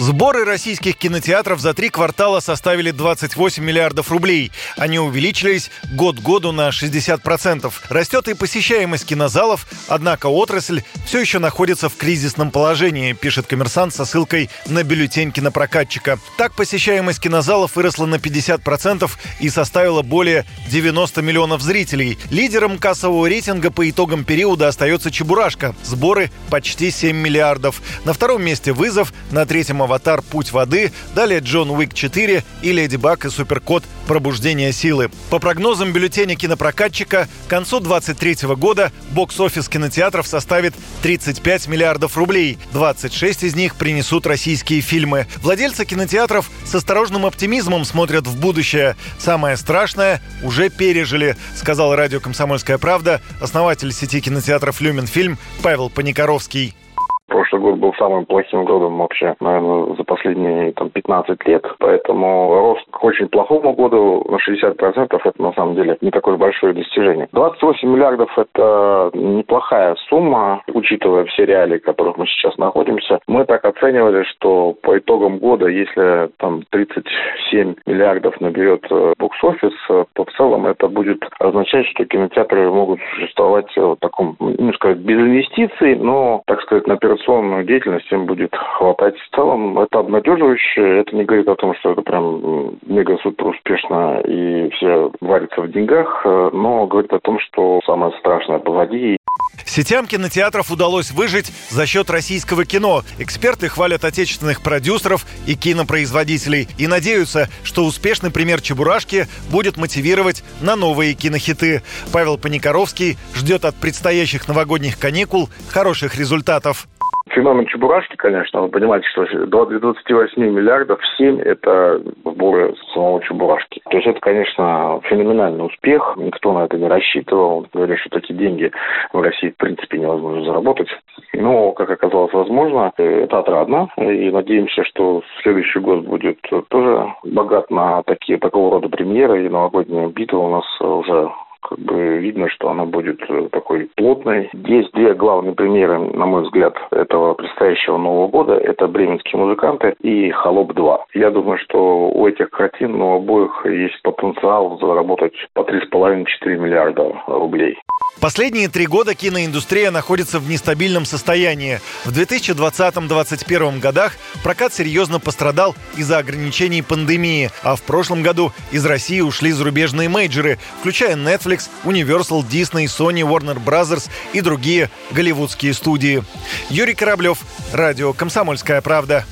Сборы российских кинотеатров за три квартала составили 28 миллиардов рублей. Они увеличились год году на 60%. Растет и посещаемость кинозалов, однако отрасль все еще находится в кризисном положении, пишет коммерсант со ссылкой на бюллетень кинопрокатчика. Так посещаемость кинозалов выросла на 50% и составила более 90 миллионов зрителей. Лидером кассового рейтинга по итогам периода остается «Чебурашка». Сборы почти 7 миллиардов. На втором месте «Вызов», на третьем «Аватар. Путь воды», далее «Джон Уик 4» и «Леди Баг и Суперкот. Пробуждение силы». По прогнозам бюллетеня кинопрокатчика, к концу 2023 года бокс-офис кинотеатров составит 35 миллиардов рублей. 26 из них принесут российские фильмы. Владельцы кинотеатров с осторожным оптимизмом смотрят в будущее. Самое страшное уже пережили, сказал радио «Комсомольская правда» основатель сети кинотеатров «Люминфильм» Павел Паникоровский. Прошлый год был самым плохим годом вообще, наверное, за последние там, 15 лет. Поэтому рост к очень плохому году на 60% это на самом деле не такое большое достижение. 28 миллиардов это неплохая сумма, учитывая все реалии, в которых мы сейчас находимся. Мы так оценивали, что по итогам года, если там 37 миллиардов наберет э, бокс-офис, э, то в целом это будет означать, что кинотеатры могут существовать в таком, ну, сказать, без инвестиций, но, так сказать, на операционную деятельность им будет хватать. В целом это обнадеживающе. Это не говорит о том, что это прям мега-супер успешно и все варится в деньгах, э, но говорит о том, что самое страшное позади. Сетям кинотеатров удалось выжить за счет российского кино. Эксперты хвалят отечественных продюсеров и кинопроизводителей и надеются, что успешный пример Чебурашки будет мотивировать на новые кинохиты. Павел Паникоровский ждет от предстоящих новогодних каникул хороших результатов феномен Чебурашки, конечно, вы понимаете, что до 28 миллиардов 7 – это сборы самого Чебурашки. То есть это, конечно, феноменальный успех. Никто на это не рассчитывал. Говорили, что такие деньги в России в принципе невозможно заработать. Но, как оказалось, возможно. Это отрадно. И надеемся, что следующий год будет тоже богат на такие, такого рода премьеры. И новогодняя битва у нас уже как бы видно, что она будет э, такой плотной. Есть две главные примеры, на мой взгляд, этого предстоящего Нового года. Это «Бременские музыканты» и «Холоп-2». Я думаю, что у этих картин, ну, обоих есть потенциал заработать по 3,5-4 миллиарда рублей. Последние три года киноиндустрия находится в нестабильном состоянии. В 2020-2021 годах прокат серьезно пострадал из-за ограничений пандемии, а в прошлом году из России ушли зарубежные мейджеры, включая Netflix, Universal, Disney, Sony, Warner Bros. и другие голливудские студии. Юрий Кораблев, Радио «Комсомольская правда».